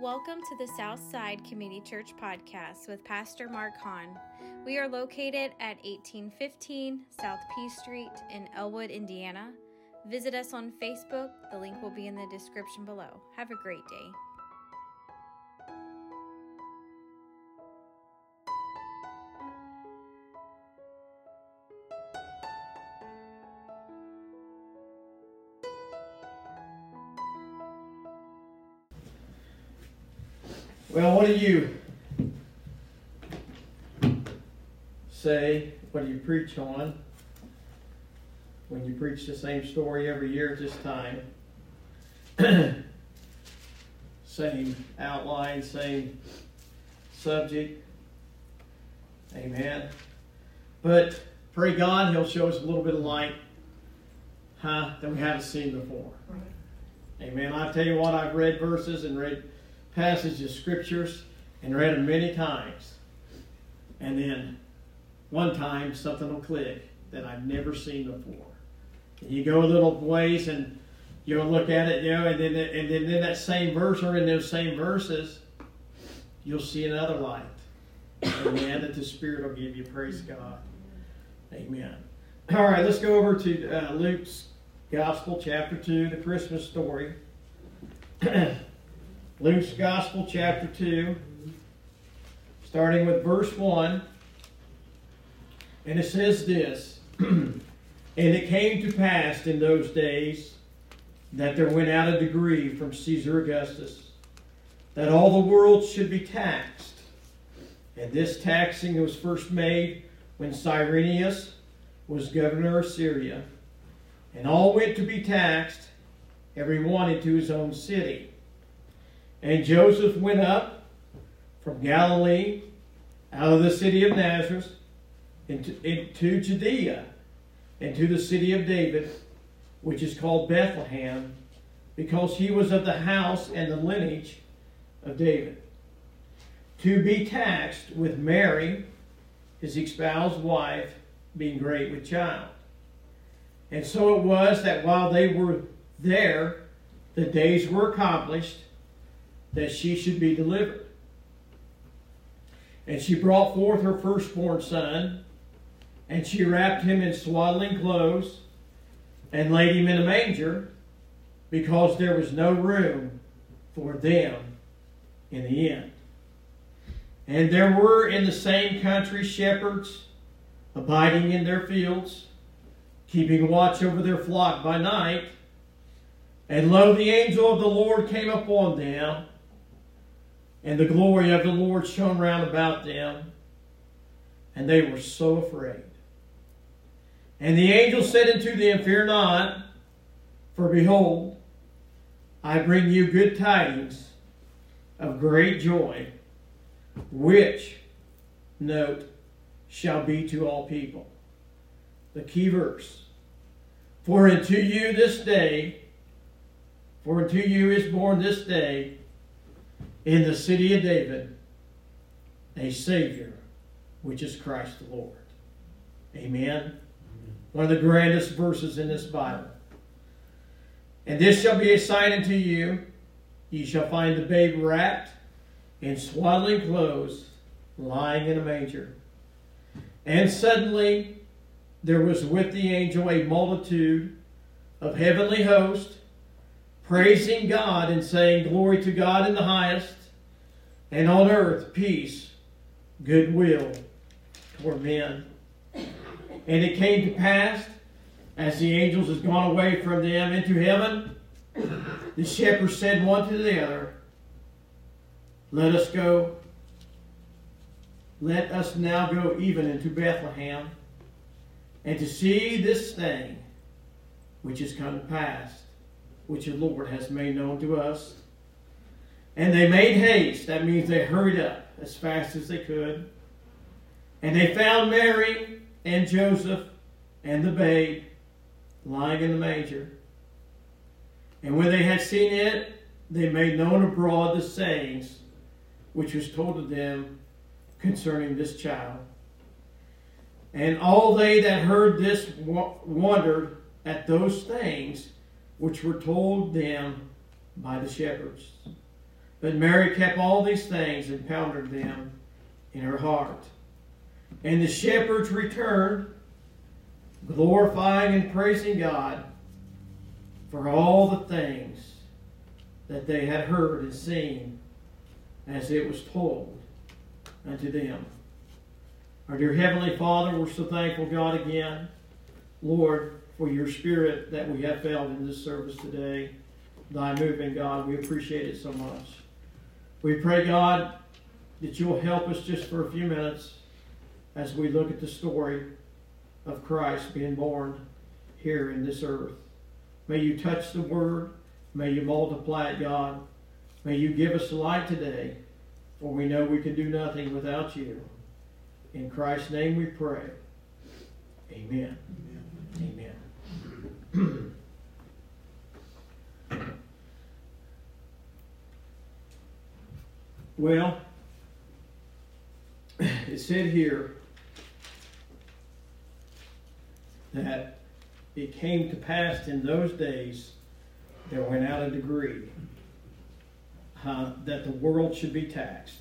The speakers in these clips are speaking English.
Welcome to the Southside Community Church podcast with Pastor Mark Hahn. We are located at 1815 South P Street in Elwood, Indiana. Visit us on Facebook. The link will be in the description below. Have a great day. Do you say? What do you preach on when you preach the same story every year at this time? same outline, same subject. Amen. But pray God, He'll show us a little bit of light, huh, that we haven't seen before. Amen. I tell you what, I've read verses and read passages of scriptures and read them many times. And then one time something will click that I've never seen before. And you go a little ways and you'll look at it, you know, and then and then that same verse or in those same verses, you'll see another light. Amen. That the Spirit will give you. Praise God. Amen. All right, let's go over to uh, Luke's Gospel, chapter 2, the Christmas story. Luke's Gospel, chapter 2, starting with verse 1. And it says this And it came to pass in those days that there went out a decree from Caesar Augustus that all the world should be taxed. And this taxing was first made when Cyrenius was governor of Syria. And all went to be taxed, every one into his own city. And Joseph went up from Galilee out of the city of Nazareth into, into Judea, into the city of David, which is called Bethlehem, because he was of the house and the lineage of David, to be taxed with Mary, his espoused wife, being great with child. And so it was that while they were there, the days were accomplished that she should be delivered. And she brought forth her firstborn son, and she wrapped him in swaddling clothes, and laid him in a manger, because there was no room for them in the inn. And there were in the same country shepherds abiding in their fields, keeping watch over their flock by night. And lo, the angel of the Lord came upon them and the glory of the Lord shone round about them, and they were so afraid. And the angel said unto them, Fear not, for behold, I bring you good tidings of great joy, which, note, shall be to all people. The key verse. For unto you this day, for unto you is born this day in the city of David a Savior, which is Christ the Lord. Amen. One of the grandest verses in this Bible. And this shall be a sign unto you. Ye shall find the babe wrapped in swaddling clothes, lying in a manger. And suddenly there was with the angel a multitude of heavenly hosts, praising God and saying, Glory to God in the highest, and on earth peace, goodwill toward men. And it came to pass, as the angels had gone away from them into heaven, the shepherds said one to the other, Let us go. Let us now go even into Bethlehem, and to see this thing which is come to pass, which the Lord has made known to us. And they made haste. That means they hurried up as fast as they could. And they found Mary and Joseph and the babe lying in the manger. And when they had seen it, they made known abroad the sayings which was told to them concerning this child. And all they that heard this wondered at those things which were told them by the shepherds. But Mary kept all these things and pondered them in her heart. And the shepherds returned, glorifying and praising God for all the things that they had heard and seen as it was told unto them. Our dear Heavenly Father, we're so thankful, God, again, Lord, for your spirit that we have felt in this service today. Thy moving, God, we appreciate it so much. We pray, God, that you'll help us just for a few minutes as we look at the story of Christ being born here in this earth. May you touch the word. May you multiply it, God. May you give us light today, for we know we can do nothing without you. In Christ's name we pray. Amen. Amen. Amen. well, it said here that it came to pass in those days there went out a decree uh, that the world should be taxed.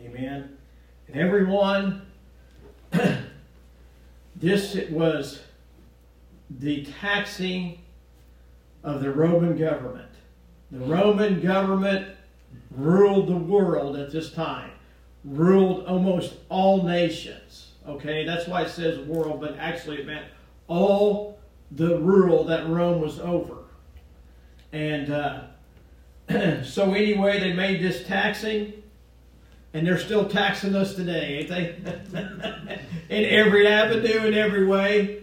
Amen. And everyone, this it was the taxing of the Roman government. The Roman government ruled the world at this time, ruled almost all nations. Okay, that's why it says world, but actually it meant all the rule that Rome was over. And uh, so, anyway, they made this taxing, and they're still taxing us today, ain't they? in every avenue, in every way.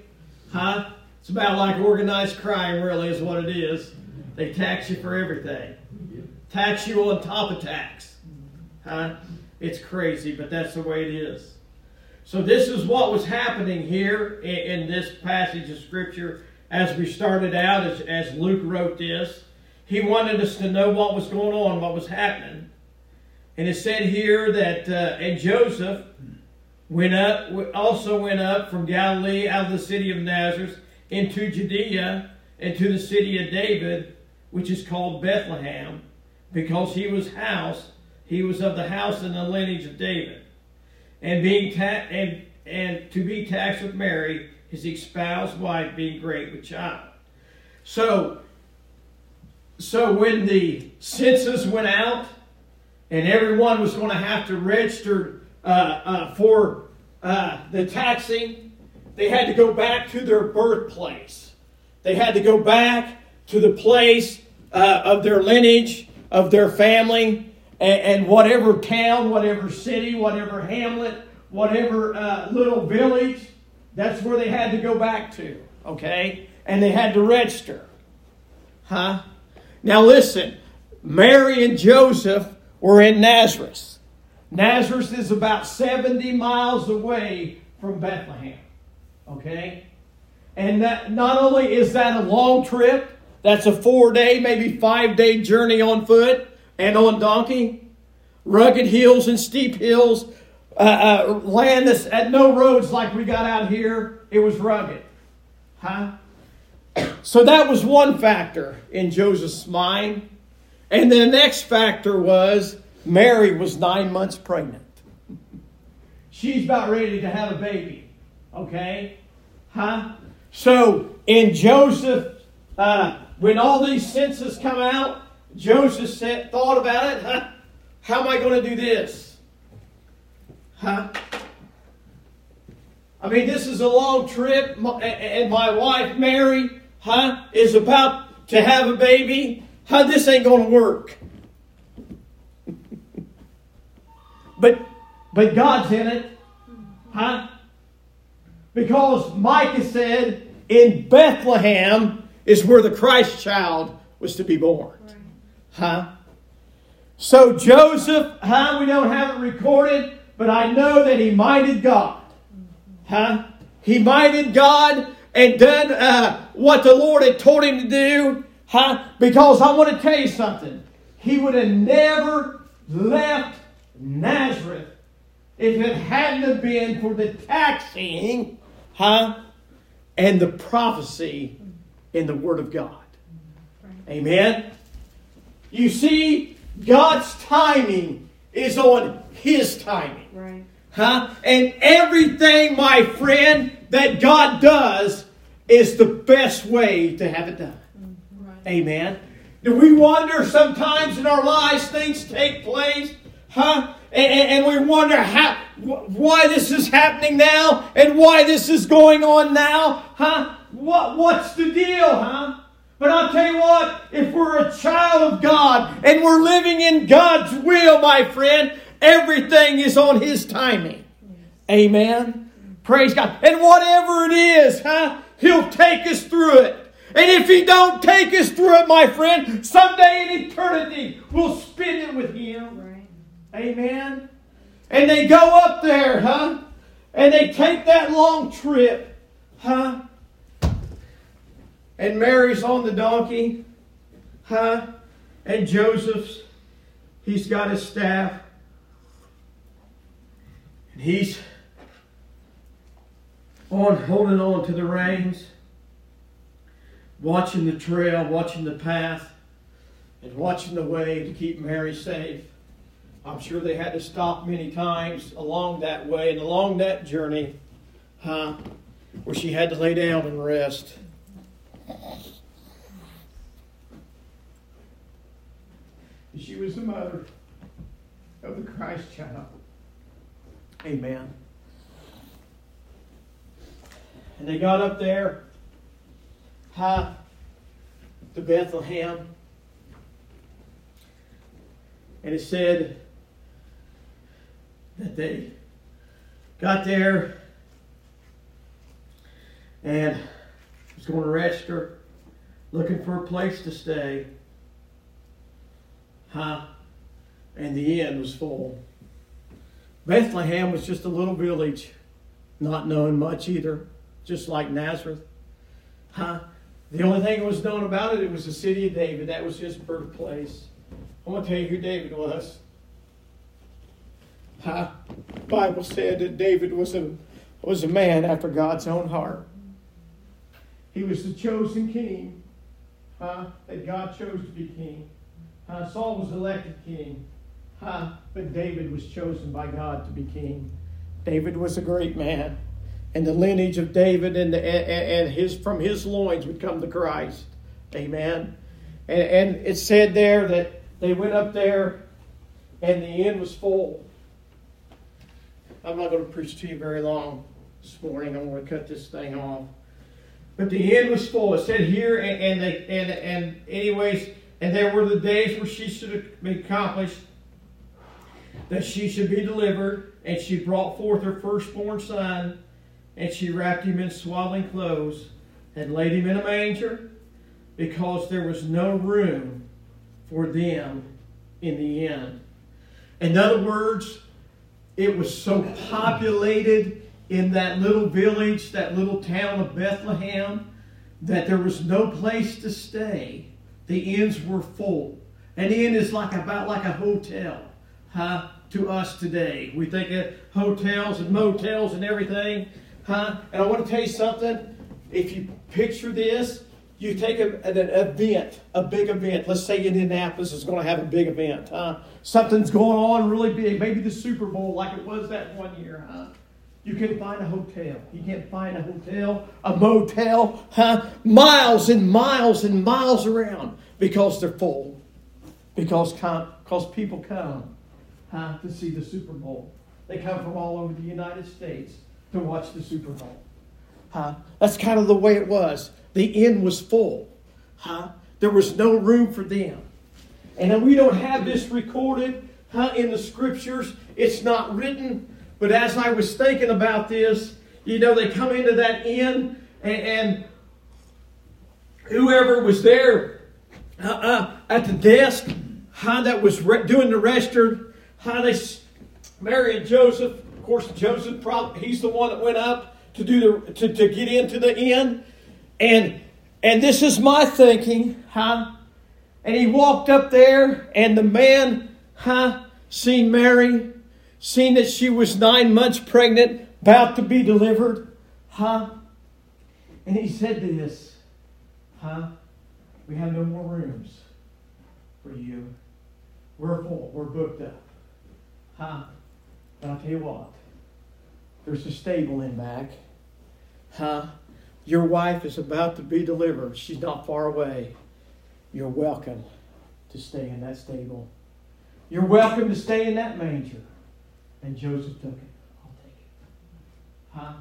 Huh? It's about like organized crime, really, is what it is. They tax you for everything, tax you on top of tax. Huh? It's crazy, but that's the way it is. So, this is what was happening here in, in this passage of Scripture as we started out, as, as Luke wrote this. He wanted us to know what was going on, what was happening. And it said here that, uh, and Joseph went up, also went up from Galilee out of the city of Nazareth into Judea, into the city of David, which is called Bethlehem, because he was house, he was of the house and the lineage of David. And being ta- and and to be taxed with Mary, his espoused wife, being great with child. So, so when the census went out, and everyone was going to have to register uh, uh, for uh, the taxing, they had to go back to their birthplace. They had to go back to the place uh, of their lineage, of their family, and, and, whatever town, whatever city, whatever hamlet, whatever uh, little village, that's where they had to go back to, okay? And they had to register. Huh? Now listen, Mary and Joseph were in Nazareth. Nazareth is about 70 miles away from Bethlehem. Okay? And that not only is that a long trip, that's a four day, maybe five day journey on foot and on donkey. Rugged hills and steep hills, uh, uh, land that's at no roads like we got out here. It was rugged. Huh? So that was one factor in Joseph's mind. And the next factor was Mary was nine months pregnant. She's about ready to have a baby. Okay? Huh? So in Joseph, uh, when all these census come out, Joseph said, thought about it. Huh? How am I going to do this? Huh? I mean, this is a long trip, and my wife, Mary, huh, is about to have a baby. Huh, this ain't going to work. but, but God's in it. Huh? Because Micah said, in Bethlehem is where the Christ child was to be born. Huh? So Joseph, huh, we don't have it recorded, but I know that he minded God. Huh? He minded God and done uh, what the Lord had told him to do. Huh? Because I want to tell you something. He would have never left Nazareth if it hadn't have been for the taxing, huh? And the prophecy in the Word of God. Amen. You see, God's timing is on His timing. Right. Huh? And everything, my friend, that God does is the best way to have it done. Mm-hmm. Right. Amen. Do we wonder sometimes in our lives things take place? Huh? And, and we wonder how, why this is happening now and why this is going on now? Huh? What, what's the deal, huh? But I'll tell you what, if we're a child of God and we're living in God's will, my friend, everything is on His timing. Amen. Praise God. And whatever it is, huh? He'll take us through it. And if He don't take us through it, my friend, someday in eternity, we'll spend it with Him. Right. Amen. And they go up there, huh? And they take that long trip, huh? And Mary's on the donkey, huh? And Joseph's, he's got his staff. And he's on holding on to the reins, watching the trail, watching the path, and watching the way to keep Mary safe. I'm sure they had to stop many times along that way and along that journey, huh? Where she had to lay down and rest. She was the mother of the Christ child. Amen. And they got up there, huh, to Bethlehem. And it said that they got there and was going to register, looking for a place to stay. Huh? And the inn was full. Bethlehem was just a little village, not knowing much either, just like Nazareth. Huh? The only thing that was known about it, it was the city of David. That was his birthplace. I want to tell you who David was. Huh? Bible said that David was a was a man after God's own heart. He was the chosen king, huh? That God chose to be king. Uh, Saul was elected king, huh? But David was chosen by God to be king. David was a great man, and the lineage of David and, the, and, and his from his loins would come the Christ. Amen. And, and it said there that they went up there, and the inn was full. I'm not going to preach to you very long this morning. I'm going to cut this thing off. But the end was full. It said here, and, and they and and anyways, and there were the days where she should be accomplished, that she should be delivered, and she brought forth her firstborn son, and she wrapped him in swaddling clothes, and laid him in a manger, because there was no room for them in the inn. In other words, it was so populated in that little village, that little town of Bethlehem, that there was no place to stay. The inns were full. An inn is like about like a hotel, huh? To us today, we think of hotels and motels and everything, huh? And I want to tell you something. If you picture this, you take a, an, event, a big event. Let's say Indianapolis is going to have a big event. Huh? Something's going on really big. Maybe the Super Bowl, like it was that one year. Huh? You can't find a hotel. You can't find a hotel, a motel, huh? Miles and miles and miles around because they're full. Because, because people come huh, to see the Super Bowl. They come from all over the United States to watch the Super Bowl. Huh? That's kind of the way it was. The inn was full. Huh? There was no room for them. And we don't have this recorded huh, in the scriptures. It's not written but as I was thinking about this, you know, they come into that inn and, and whoever was there uh, uh, at the desk, how that was re- doing the register, how they, Mary and Joseph, of course, Joseph, probably, he's the one that went up to do the to, to get into the inn, and and this is my thinking, huh? And he walked up there, and the man, huh, seen Mary, seen that she was nine months pregnant, about to be delivered? Huh? And he said to this, huh? We have no more rooms for you. We're full. We're booked up. Huh? But I'll tell you what. There's a stable in back. Huh? Your wife is about to be delivered. She's not far away. You're welcome to stay in that stable. You're welcome to stay in that manger. And Joseph took it. I'll take it. Huh?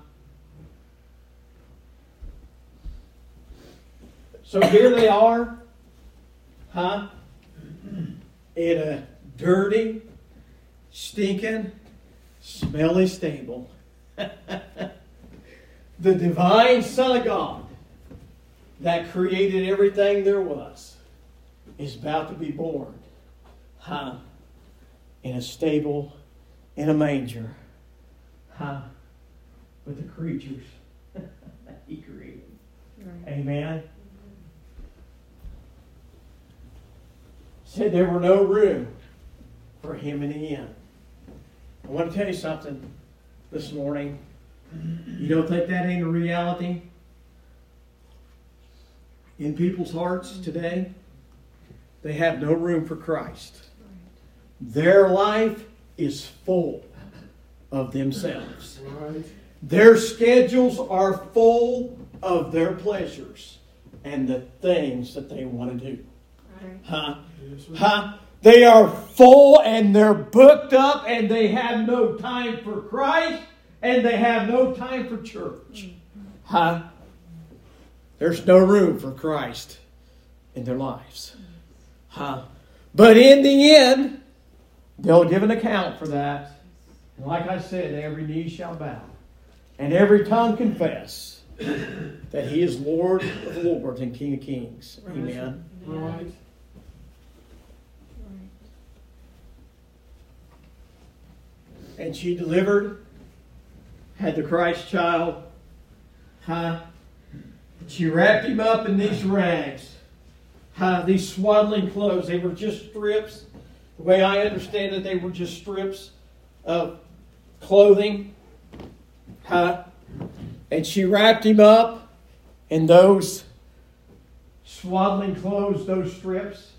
So here they are. Huh? In a dirty, stinking, smelly stable. the divine Son of God that created everything there was is about to be born. Huh? In a stable, in a manger. Huh? With the creatures he created. Right. Amen. Said there were no room for him in the inn. I want to tell you something this morning. You don't think that ain't a reality in people's hearts today? They have no room for Christ. Their life is full of themselves. Their schedules are full of their pleasures and the things that they want to do. Huh? Huh? They are full and they're booked up and they have no time for Christ and they have no time for church. Mm-hmm. Huh? There's no room for Christ in their lives. Mm-hmm. Huh? But in the end, they'll give an account for that. And like I said, every knee shall bow and every tongue confess that He is Lord of lords and King of kings. Amen. Right. and she delivered, had the Christ child. Huh? She wrapped him up in these rags, huh? these swaddling clothes. They were just strips. The way I understand it, they were just strips of clothing. Huh? And she wrapped him up in those swaddling clothes, those strips,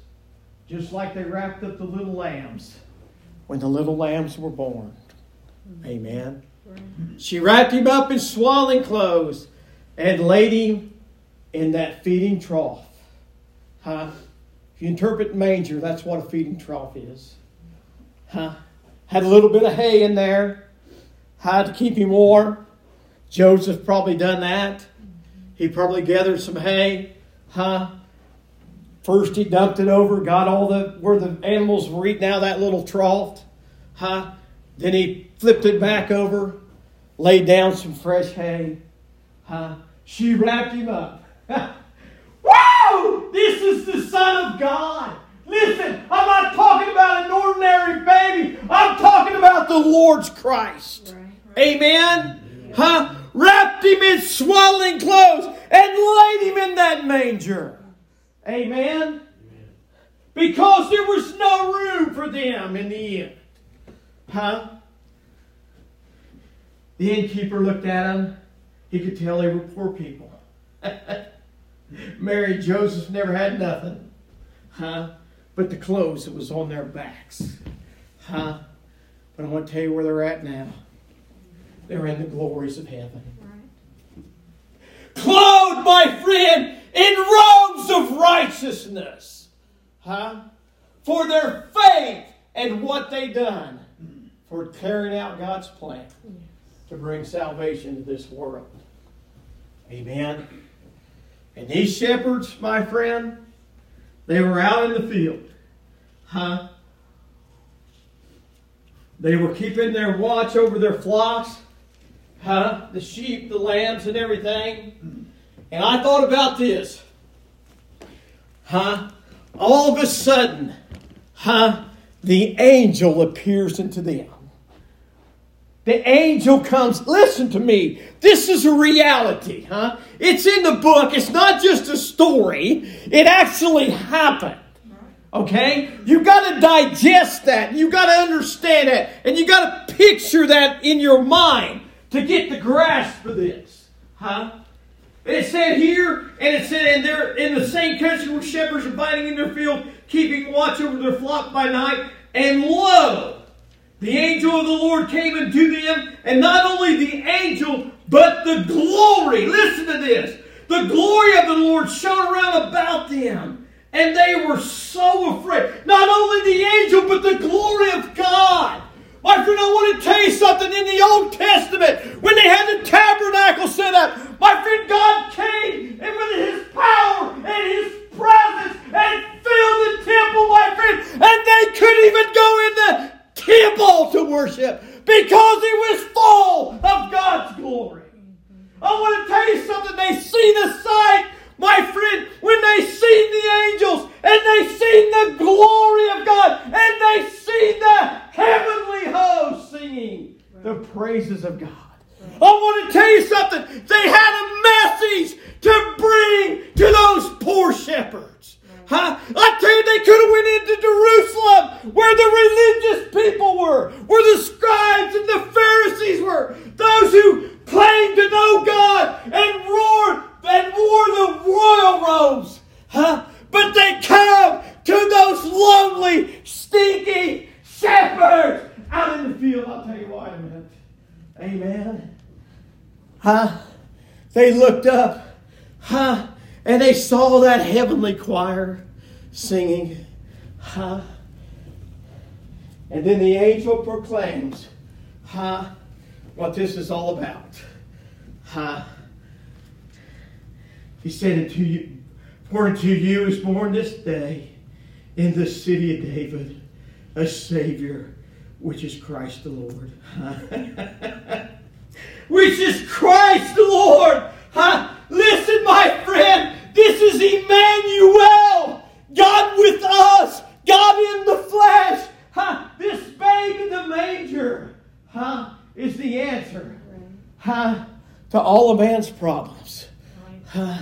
just like they wrapped up the little lambs when the little lambs were born. Amen. She wrapped him up in swaddling clothes and laid him in that feeding trough. Huh? If you interpret manger, that's what a feeding trough is. Huh? Had a little bit of hay in there. Had to keep him warm. Joseph probably done that. He probably gathered some hay. Huh? First he dumped it over, got all the where the animals were eating out of that little trough. Huh? Then he flipped it back over, laid down some fresh hay. Huh? She wrapped him up. Wow! This is the Son of God. Listen, I'm not talking about an ordinary baby. I'm talking about the Lord's Christ. Right, right. Amen? Yeah. Huh? Wrapped him in swaddling clothes and laid him in that manger. Amen? Amen? Because there was no room for them in the inn. Huh? The innkeeper looked at them. He could tell they were poor people. Mary Joseph never had nothing. Huh? But the clothes that was on their backs. Huh? But I want to tell you where they're at now. They're in the glories of heaven. Clothed, my friend, in robes of righteousness. Huh? For their faith and what they done for carrying out God's plan to bring salvation to this world. Amen. And these shepherds, my friend, they were out in the field. Huh? They were keeping their watch over their flocks, huh? The sheep, the lambs, and everything. And I thought about this. Huh? All of a sudden, huh? The angel appears into them. The angel comes. Listen to me. This is a reality, huh? It's in the book. It's not just a story. It actually happened. Okay? You got to digest that. You got to understand it. And you got to picture that in your mind to get the grasp of this. Huh? It said here, and it said, and they're in the same country where shepherds are abiding in their field, keeping watch over their flock by night. And lo, the angel of the Lord came unto them, and not only the angel, but the glory. Listen to this. The glory of the Lord shone around about them. And they were so afraid. Not only the angel, but the glory of God. My friend, I want to tell you something. In the Old Testament, when they had the tabernacle set up, my friend, God came and with His power and His presence and filled the temple, my friend, and they couldn't even go in the temple to worship because it was full of God's glory. I want to tell you something. They see the sight, my friend, when they see the angels and they see the glory of God and they see the heavenly host singing the praises of God. I want to tell you something. They had a message to bring to those poor shepherds. Huh? I tell you, they could have went into Jerusalem where the religious people were, where the scribes and the Pharisees were, those who claimed to know God and roared and wore the royal robes. Huh? But they come to those lonely, stinky shepherds out in the field. I'll tell you why in a minute. Amen. Huh? They looked up, huh? And they saw that heavenly choir singing, huh? And then the angel proclaims, huh? What this is all about, huh? He said, "Unto you, for unto you is born this day in the city of David a Savior, which is Christ the Lord." which is Christ the Lord. Huh? Listen, my friend, this is Emmanuel, God with us, God in the flesh. Huh? This babe in the manger, huh, is the answer, huh, to all of man's problems. Huh?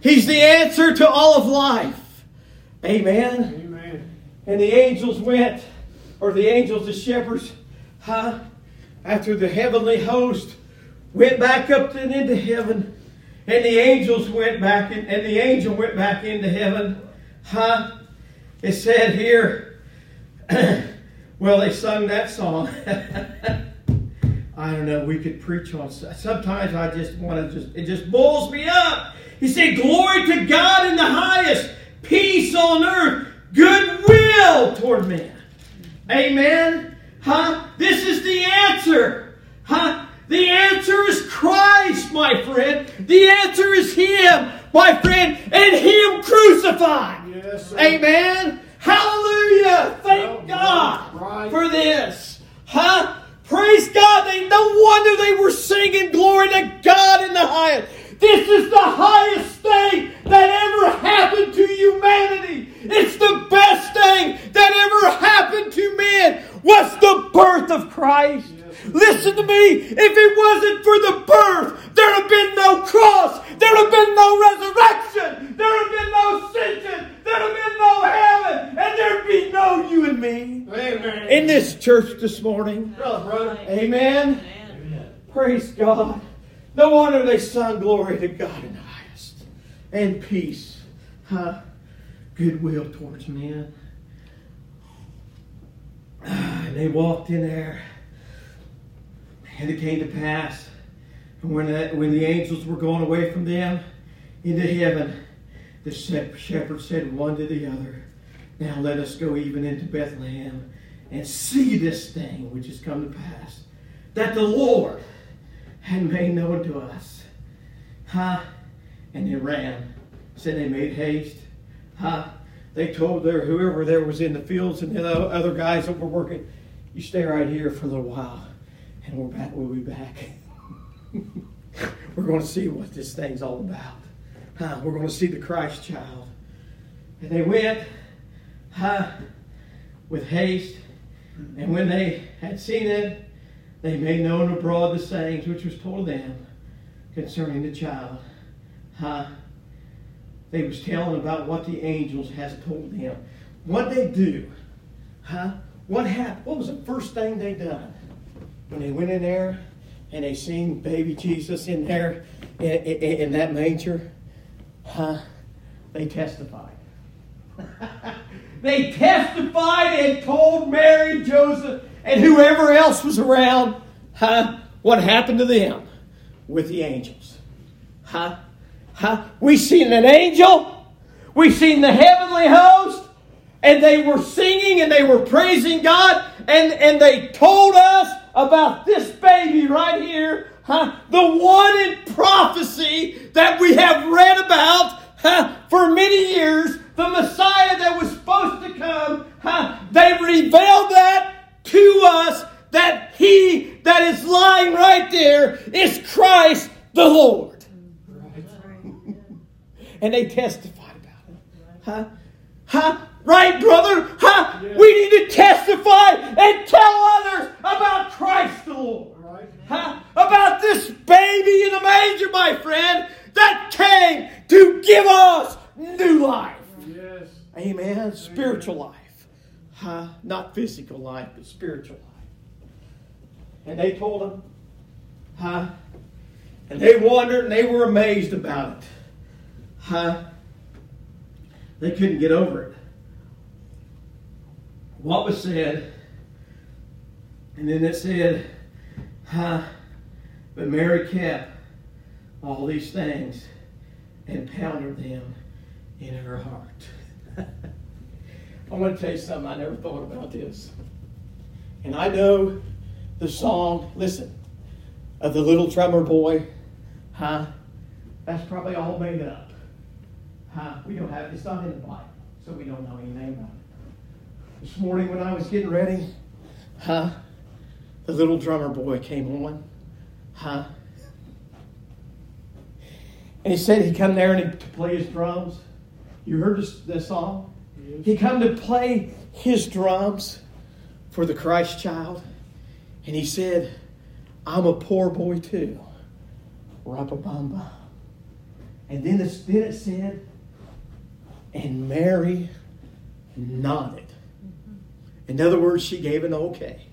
He's the answer to all of life. Amen. Amen. And the angels went, or the angels, the shepherds, huh? After the heavenly host went back up and into heaven, and the angels went back, in, and the angel went back into heaven, huh? It said here, well, they sung that song. I don't know. We could preach on. Sometimes I just want to just. It just boils me up. He said, "Glory to God in the highest, peace on earth, goodwill toward men." Amen. Huh? This is the answer. Huh? The answer is Christ, my friend. The answer is Him, my friend, and Him crucified. Yes, sir. Amen. Hallelujah. Thank oh, Well, God for this. Huh? Praise God. They no wonder they were singing glory to God in the highest. This is the highest thing that ever happened to humanity. It's the best thing that ever happened to men was the birth of Christ. Listen to me. If it wasn't for the birth, there'd have been no cross. There'd have been no resurrection. There'd have been no ascension. There'd have been no heaven. And there'd be no you and me Amen. in this church this morning. brother, brother. Amen. Praise God. No wonder they sung glory to God in the highest. And peace. Huh? Goodwill towards men. And they walked in there. And it came to pass. And when, that, when the angels were going away from them into heaven, the shep- shepherds said one to the other, Now let us go even into Bethlehem and see this thing which has come to pass, that the Lord had made known to us. Huh? And they ran. Said they made haste. Huh? They told their whoever there was in the fields and the other guys that were working, you stay right here for a little while, and we're back. We'll be back. we're going to see what this thing's all about. Huh? We're going to see the Christ child. And they went, huh, with haste. And when they had seen it, they made known abroad the sayings which was told them concerning the child. Huh? They was telling about what the angels has told them. What they do. Huh? What happened? What was the first thing they done? When they went in there and they seen baby Jesus in there in, in, in that manger, huh? They testified. they testified and told Mary, Joseph, and whoever else was around, huh? What happened to them with the angels? Huh? Huh? We seen an angel. We seen the heavenly host. And they were singing and they were praising God. And, and they told us about this baby right here. Huh? The one in prophecy that we have read about huh? for many years. The Messiah that was supposed to come. Huh? They revealed that to us that he that is lying right there is Christ the Lord and they testified about it. Huh? Huh? Right, brother? Huh? Yeah. We need to testify and tell others about Christ the Lord. Right. Huh? About this baby in the manger, my friend, that came to give us new life. Yes. Amen. Spiritual life. Huh? Not physical life, but spiritual life. And they told him, huh? And they wondered and they were amazed about it. Huh? They couldn't get over it. What was said, and then it said, huh? But Mary kept all these things and pounded them in her heart. I want to tell you something. I never thought about this. And I know the song, listen, of the little drummer boy, huh? That's probably all made up. Huh? We don't have, it's not in the Bible, so we don't know anything about it. This morning when I was getting ready, huh? The little drummer boy came on, huh? And he said he come there and he, to play his drums. You heard this, this song? Yes. He come to play his drums for the Christ child. And he said, I'm a poor boy too. Rapabamba. And then, the, then it said, and Mary nodded. In other words, she gave an okay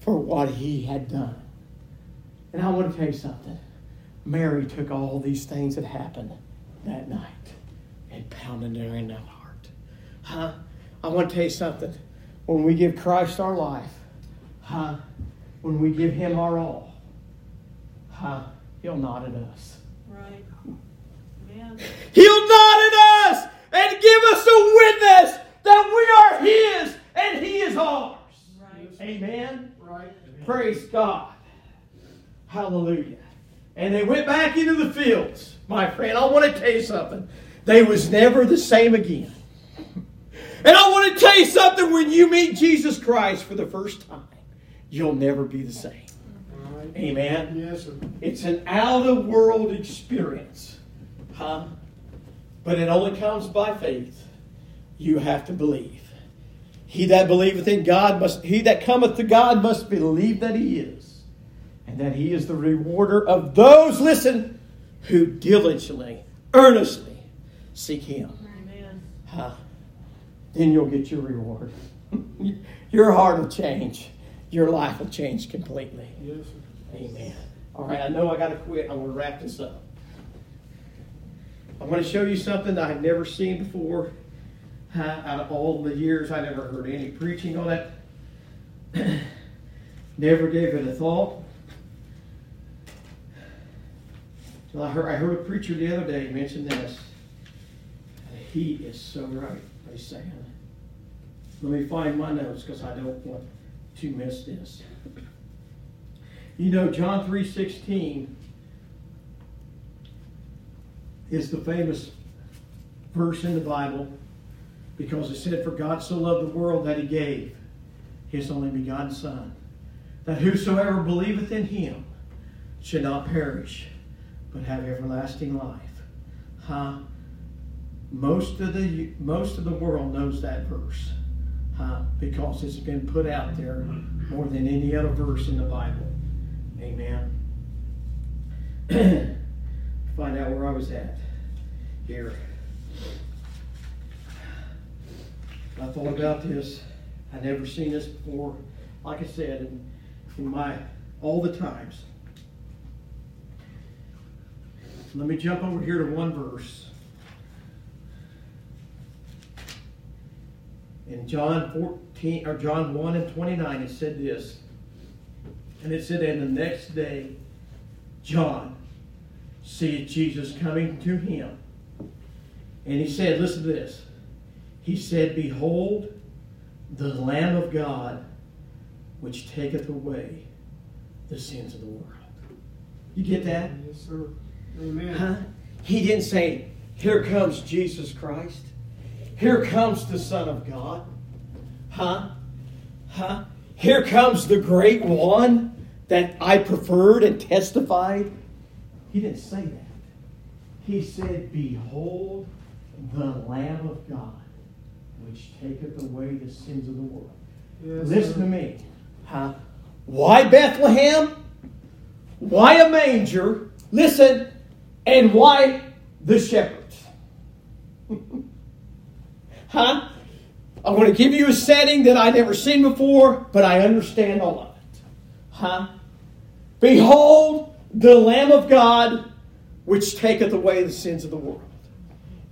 for what he had done. And I want to tell you something. Mary took all these things that happened that night and pounded them in that heart. Huh? I want to tell you something. When we give Christ our life, huh? When we give him our all, huh? He'll nod at us. Right. He'll nod at us and give us a witness that we are His and He is ours. Right. Amen. Right. Praise God. Hallelujah. And they went back into the fields. My friend, I want to tell you something. They was never the same again. And I want to tell you something when you meet Jesus Christ for the first time, you'll never be the same. Right. Amen. Yes, sir. It's an out of world experience. Huh? But it only comes by faith. You have to believe. He that believeth in God must, he that cometh to God must believe that he is, and that he is the rewarder of those, listen, who diligently, earnestly seek him. Amen. Huh? Then you'll get your reward. your heart will change. Your life will change completely. Yes, sir. Amen. All right, I know I got to quit. I'm going to wrap this up. I'm going to show you something that I've never seen before. Out of all the years, I never heard any preaching on it. never gave it a thought. Well, I heard, I heard a preacher the other day mention this. He is so right by saying, let me find my notes because I don't want to miss this. You know, John 3.16 is the famous verse in the Bible because it said, For God so loved the world that he gave his only begotten Son, that whosoever believeth in him should not perish, but have everlasting life. Huh? Most of the most of the world knows that verse. Huh? Because it's been put out there more than any other verse in the Bible. Amen. find out where I was at here. I thought about this. I'd never seen this before. Like I said, in, in my all the times Let me jump over here to one verse. In John 14 or John 1 and 29, it said this. And it said, And the next day, John seeth Jesus coming to him. And he said, Listen to this. He said, Behold, the Lamb of God, which taketh away the sins of the world. You get that? Yes, sir. Amen. Huh? He didn't say, Here comes Jesus Christ. Here comes the Son of God. Huh? Huh? Here comes the great one that I preferred and testified. He didn't say that. He said, Behold the Lamb of God, which taketh away the sins of the world. Yes, Listen sir. to me. Huh? Why Bethlehem? Why a manger? Listen. And why the shepherds? huh? I want to give you a setting that I've never seen before, but I understand all of it. Huh? Behold the Lamb of God, which taketh away the sins of the world.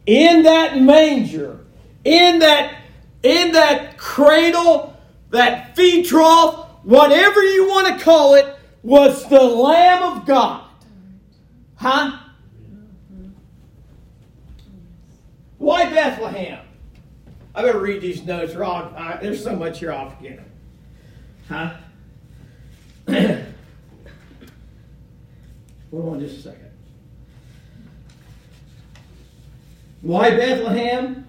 In that manger, in that, in that cradle, that feed trough, whatever you want to call it, was the Lamb of God. Huh? Why Bethlehem? I better read these notes. I, there's so much here I'll forget. Huh? Hold on just a second. Why Bethlehem?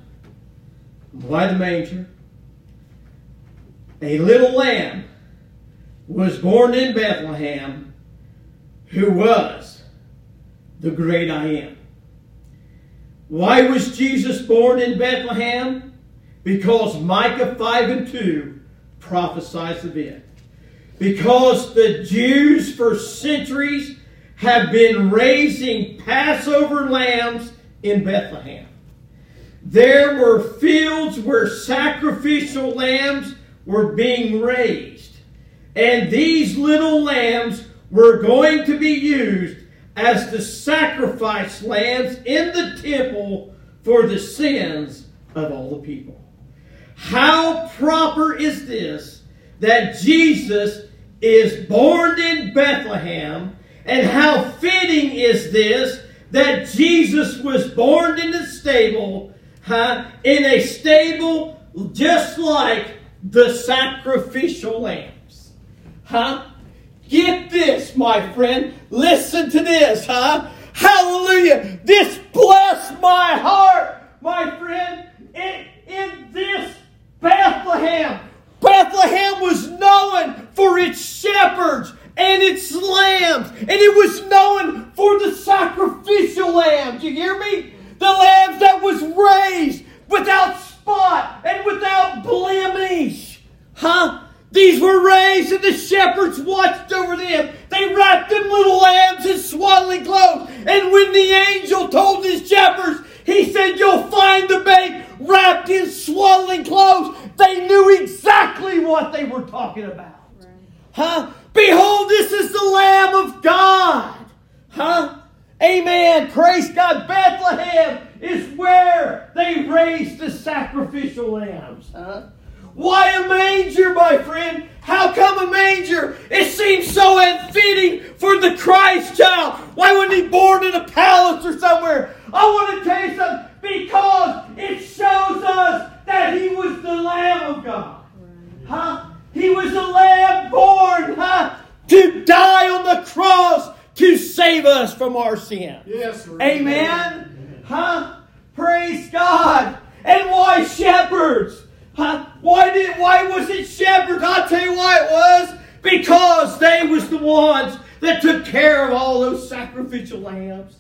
Why the manger? A little lamb was born in Bethlehem who was the great I am. Why was Jesus born in Bethlehem? Because Micah 5 and 2 prophesies of it. Because the Jews for centuries have been raising Passover lambs in Bethlehem. There were fields where sacrificial lambs were being raised. And these little lambs were going to be used as the sacrifice lambs in the temple for the sins of all the people. How proper is this that Jesus is born in Bethlehem? And how fitting is this that Jesus was born in a stable, huh, in a stable just like the sacrificial lambs? Huh? Get this, my friend. Listen to this, huh? Hallelujah. This blessed my heart, my friend. In, in this Bethlehem. Bethlehem was known for its shepherds and its lambs, and it was known for the sacrificial lambs. Do you hear me? The lambs that was raised without spot and without blemish. Huh? These were raised and the shepherds watched over them. They wrapped them little lambs in swaddling clothes. And when the angel told his shepherds, he said, You'll find the babe wrapped in swaddling clothes. They knew exactly what they were talking about. Huh? Behold, this is the Lamb of God. Huh? Amen. Praise God. Bethlehem is where they raised the sacrificial lambs. Huh? Why a manger, my friend? How come a manger? It seems so unfitting for the Christ child. Why wasn't he born in a palace or somewhere? I want to tell you something. Because it shows us that he was the Lamb of God. Huh? He was the lamb born, huh? To die on the cross to save us from our sin. Yes, sir. Amen. Huh? Praise God. And why shepherds? Huh? Why did why was it shepherds? I'll tell you why it was. Because they was the ones that took care of all those sacrificial lambs.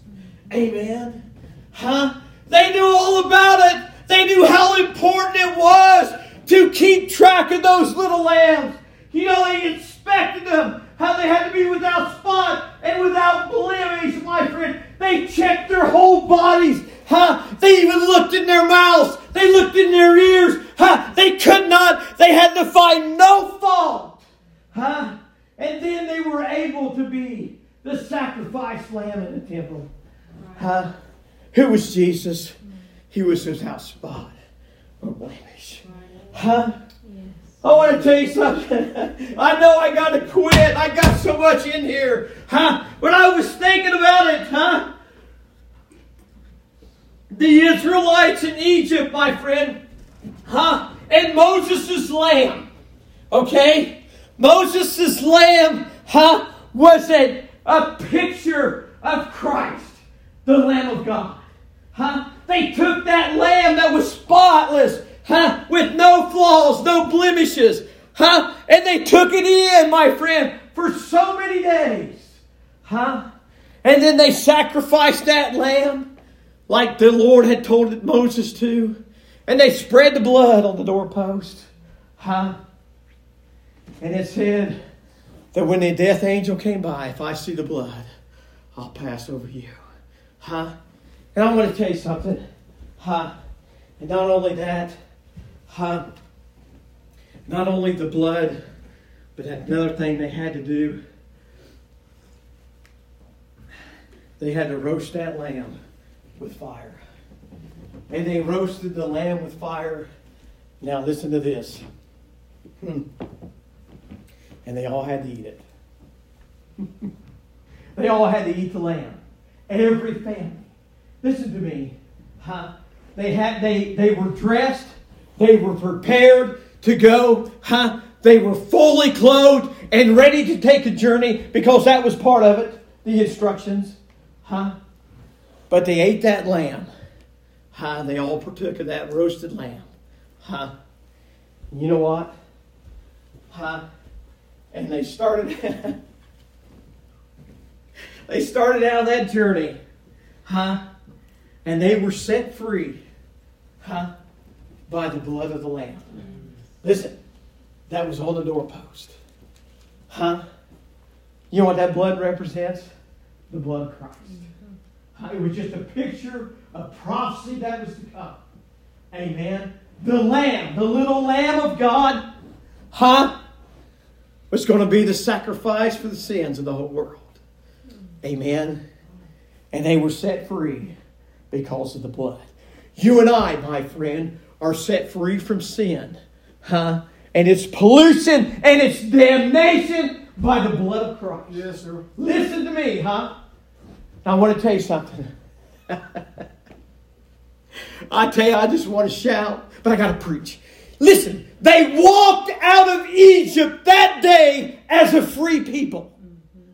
Amen. Huh? They knew all about it. They knew how important it was to keep track of those little lambs. You know, they inspected them, how they had to be without spot and without blemish, my friend. They checked their whole bodies. Huh? They even looked in their mouths. They looked in their ears. Huh? They could not. They had to find no fault. Huh? And then they were able to be the sacrifice lamb in the temple. Huh? Who was Jesus? He was without spot or blemish. Huh? I want to tell you something. I know I got to quit. I got so much in here. Huh? But I was thinking about it, huh? The Israelites in Egypt, my friend. Huh? And Moses' lamb. Okay? Moses' lamb, huh, was a, a picture of Christ, the Lamb of God. Huh? They took that lamb that was spotless, huh, with no flaws, no blemishes, huh? And they took it in, my friend, for so many days. Huh? And then they sacrificed that lamb like the Lord had told Moses to. And they spread the blood on the doorpost. Huh? And it said that when the death angel came by, if I see the blood, I'll pass over you. Huh? And I want to tell you something. Huh? And not only that, huh? Not only the blood, but another thing they had to do. They had to roast that lamb with fire. And they roasted the lamb with fire. Now listen to this. Hmm. And they all had to eat it. they all had to eat the lamb. Every family. Listen to me. Huh? They had they they were dressed, they were prepared to go, huh? They were fully clothed and ready to take a journey because that was part of it, the instructions. Huh? But they ate that lamb. Huh? They all partook of that roasted lamb. Huh? You know what? Huh? And they started they started out that journey. Huh? And they were set free. Huh? By the blood of the lamb. Mm. Listen, that was on the doorpost. Huh? You know what that blood represents? The blood of Christ. Mm-hmm. Huh? It was just a picture, a prophecy that was to come. Amen. The lamb, the little lamb of God, huh? Was going to be the sacrifice for the sins of the whole world. Mm. Amen. And they were set free because of the blood. You and I, my friend, are set free from sin, huh? And its pollution and its damnation by the blood of Christ. Yes, sir. Listen to me, huh? I want to tell you something. I tell you, I just want to shout, but I got to preach. Listen, they walked out of Egypt that day as a free people.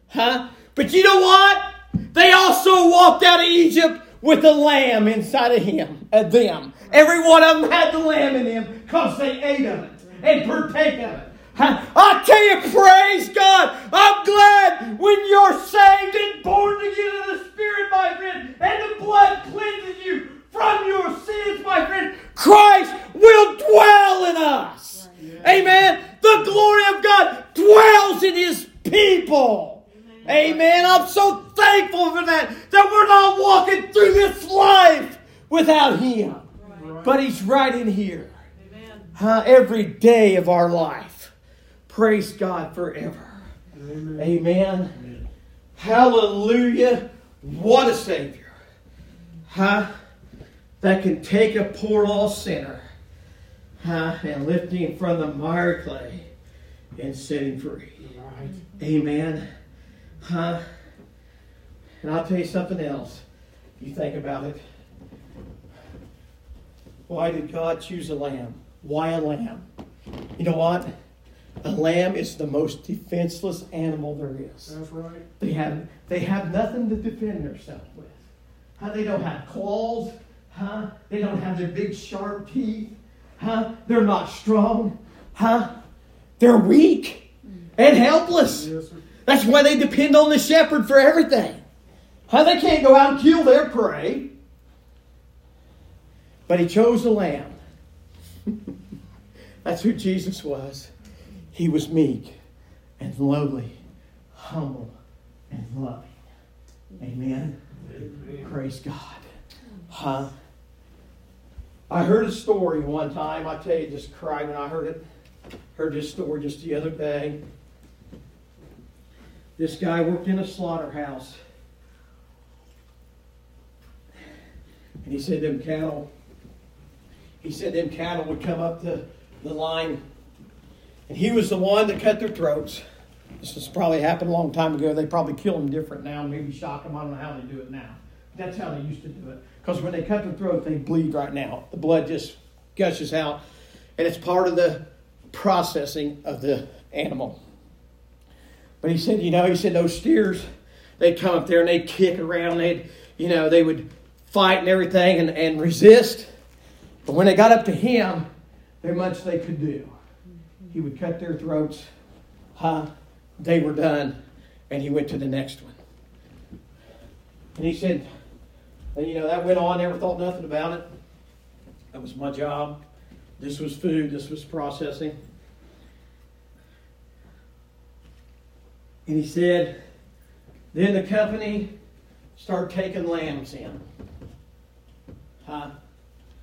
Huh? But you know what? They also walked out of Egypt with a lamb inside of him, of them. Every one of them had the lamb in them because they ate of it and partake of it. I tell you, praise God. I'm glad when you're saved and born again of the Spirit, my friend, and the blood cleanses you from your sins, my friend. Christ will dwell in us. Amen. The glory of God dwells in His people. Amen. I'm so thankful for that, that we're not walking through this life without Him. But He's right in here. Huh? Every day of our life. Praise God forever. Amen. Amen. Hallelujah. What a Savior. Huh? That can take a poor lost sinner huh? and lift him from the mire clay and set him free. Right. Amen. Huh? And I'll tell you something else. You think about it. Why did God choose a lamb? Why a lamb? You know what? A lamb is the most defenseless animal there is. That's right. They have they have nothing to defend themselves with. Huh? They don't have claws. Huh? They don't have their big sharp teeth. Huh? They're not strong. Huh? They're weak and helpless. Yes, sir. That's why they depend on the shepherd for everything. Huh? They can't go out and kill their prey. But he chose the lamb. That's who Jesus was. He was meek and lowly, humble and loving. Amen. Amen. Praise God. Huh? I heard a story one time. I tell you, just cried when I heard it. Heard this story just the other day. This guy worked in a slaughterhouse. And he said them cattle, he said them cattle would come up the, the line. And he was the one that cut their throats. This has probably happened a long time ago. They probably kill them different now, maybe shock them. I don't know how they do it now. That's how they used to do it. Because when they cut their throat, they bleed right now. The blood just gushes out. And it's part of the processing of the animal. But he said, you know, he said those steers, they'd come up there and they'd kick around. They'd, you know, they would fight and everything and, and resist. But when they got up to him, there much they could do. He would cut their throats. Huh? They were done. And he went to the next one. And he said, and you know, that went on, never thought nothing about it. That was my job. This was food, this was processing. And he said, then the company started taking lambs in. Huh?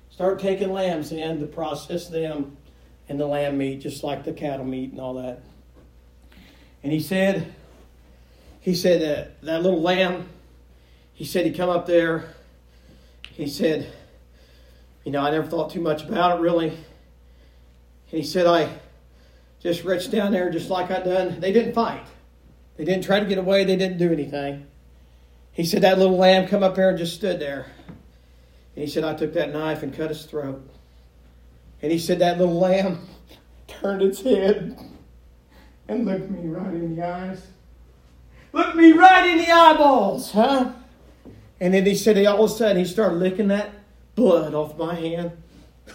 Start taking lambs in to process them and the lamb meat, just like the cattle meat and all that. And he said, he said that that little lamb, he said he come up there, he said, you know, I never thought too much about it really. And he said, I just reached down there just like I done. They didn't fight. They didn't try to get away. They didn't do anything. He said that little lamb come up here and just stood there. And he said, I took that knife and cut his throat. And he said that little lamb turned its head and looked me right in the eyes. Looked me right in the eyeballs, huh? And then he said, he, all of a sudden, he started licking that blood off my hand.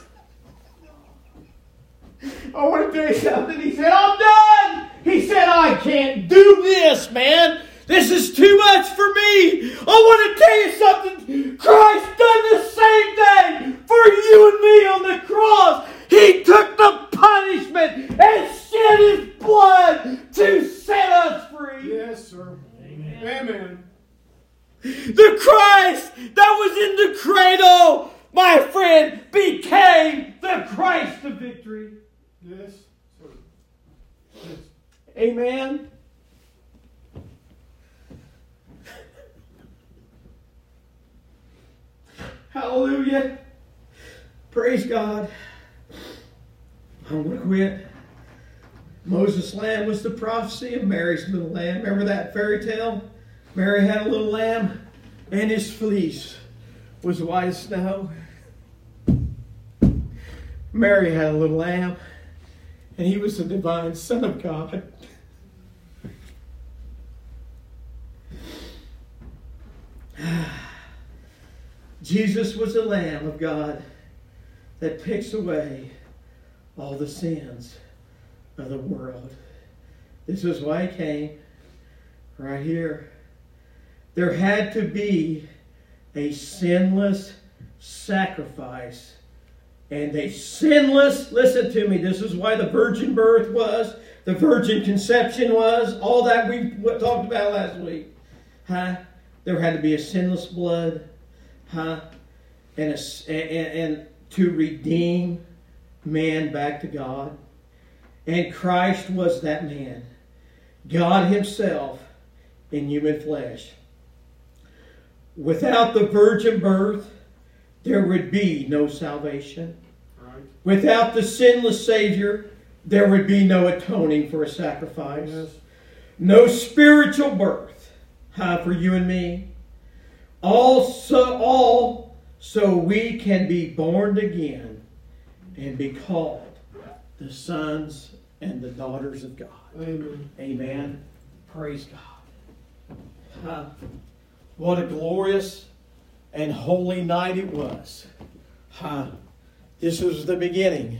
I want to tell you something. He said, I'm done. He said, I can't do this, man. This is too much for me. I want to tell you something. Christ done the same thing for you and me on the cross. He took the punishment and shed his blood to set us free. Yes, sir. Amen. Amen. The Christ that was in the cradle, my friend, became the Christ of victory. Yes. Yes. Amen. Hallelujah. Praise God. I'm going to quit. Moses' lamb was the prophecy of Mary's little lamb. Remember that fairy tale? Mary had a little lamb, and his fleece was white as snow. Mary had a little lamb, and he was the divine Son of God. Jesus was the Lamb of God that takes away all the sins of the world. This is why he came right here. There had to be a sinless sacrifice and a sinless, listen to me, this is why the virgin birth was, the virgin conception was, all that we talked about last week. Huh? There had to be a sinless blood, huh? And, and, and to redeem man back to God. And Christ was that man. God Himself in human flesh. Without the virgin birth, there would be no salvation. Right. Without the sinless Savior, there would be no atoning for a sacrifice. Yes. No spiritual birth huh, for you and me. All so, all so we can be born again and be called the sons and the daughters of God. Amen. Amen. Praise God. What a glorious and holy night it was. Huh. This was the beginning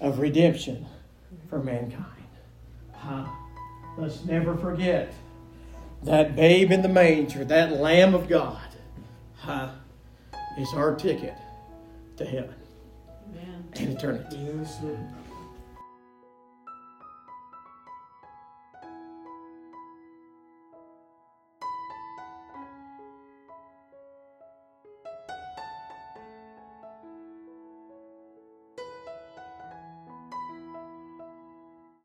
of redemption for mankind. Huh. Let's never forget that babe in the manger, that Lamb of God, huh, is our ticket to heaven Amen. and eternity. Yes, sir.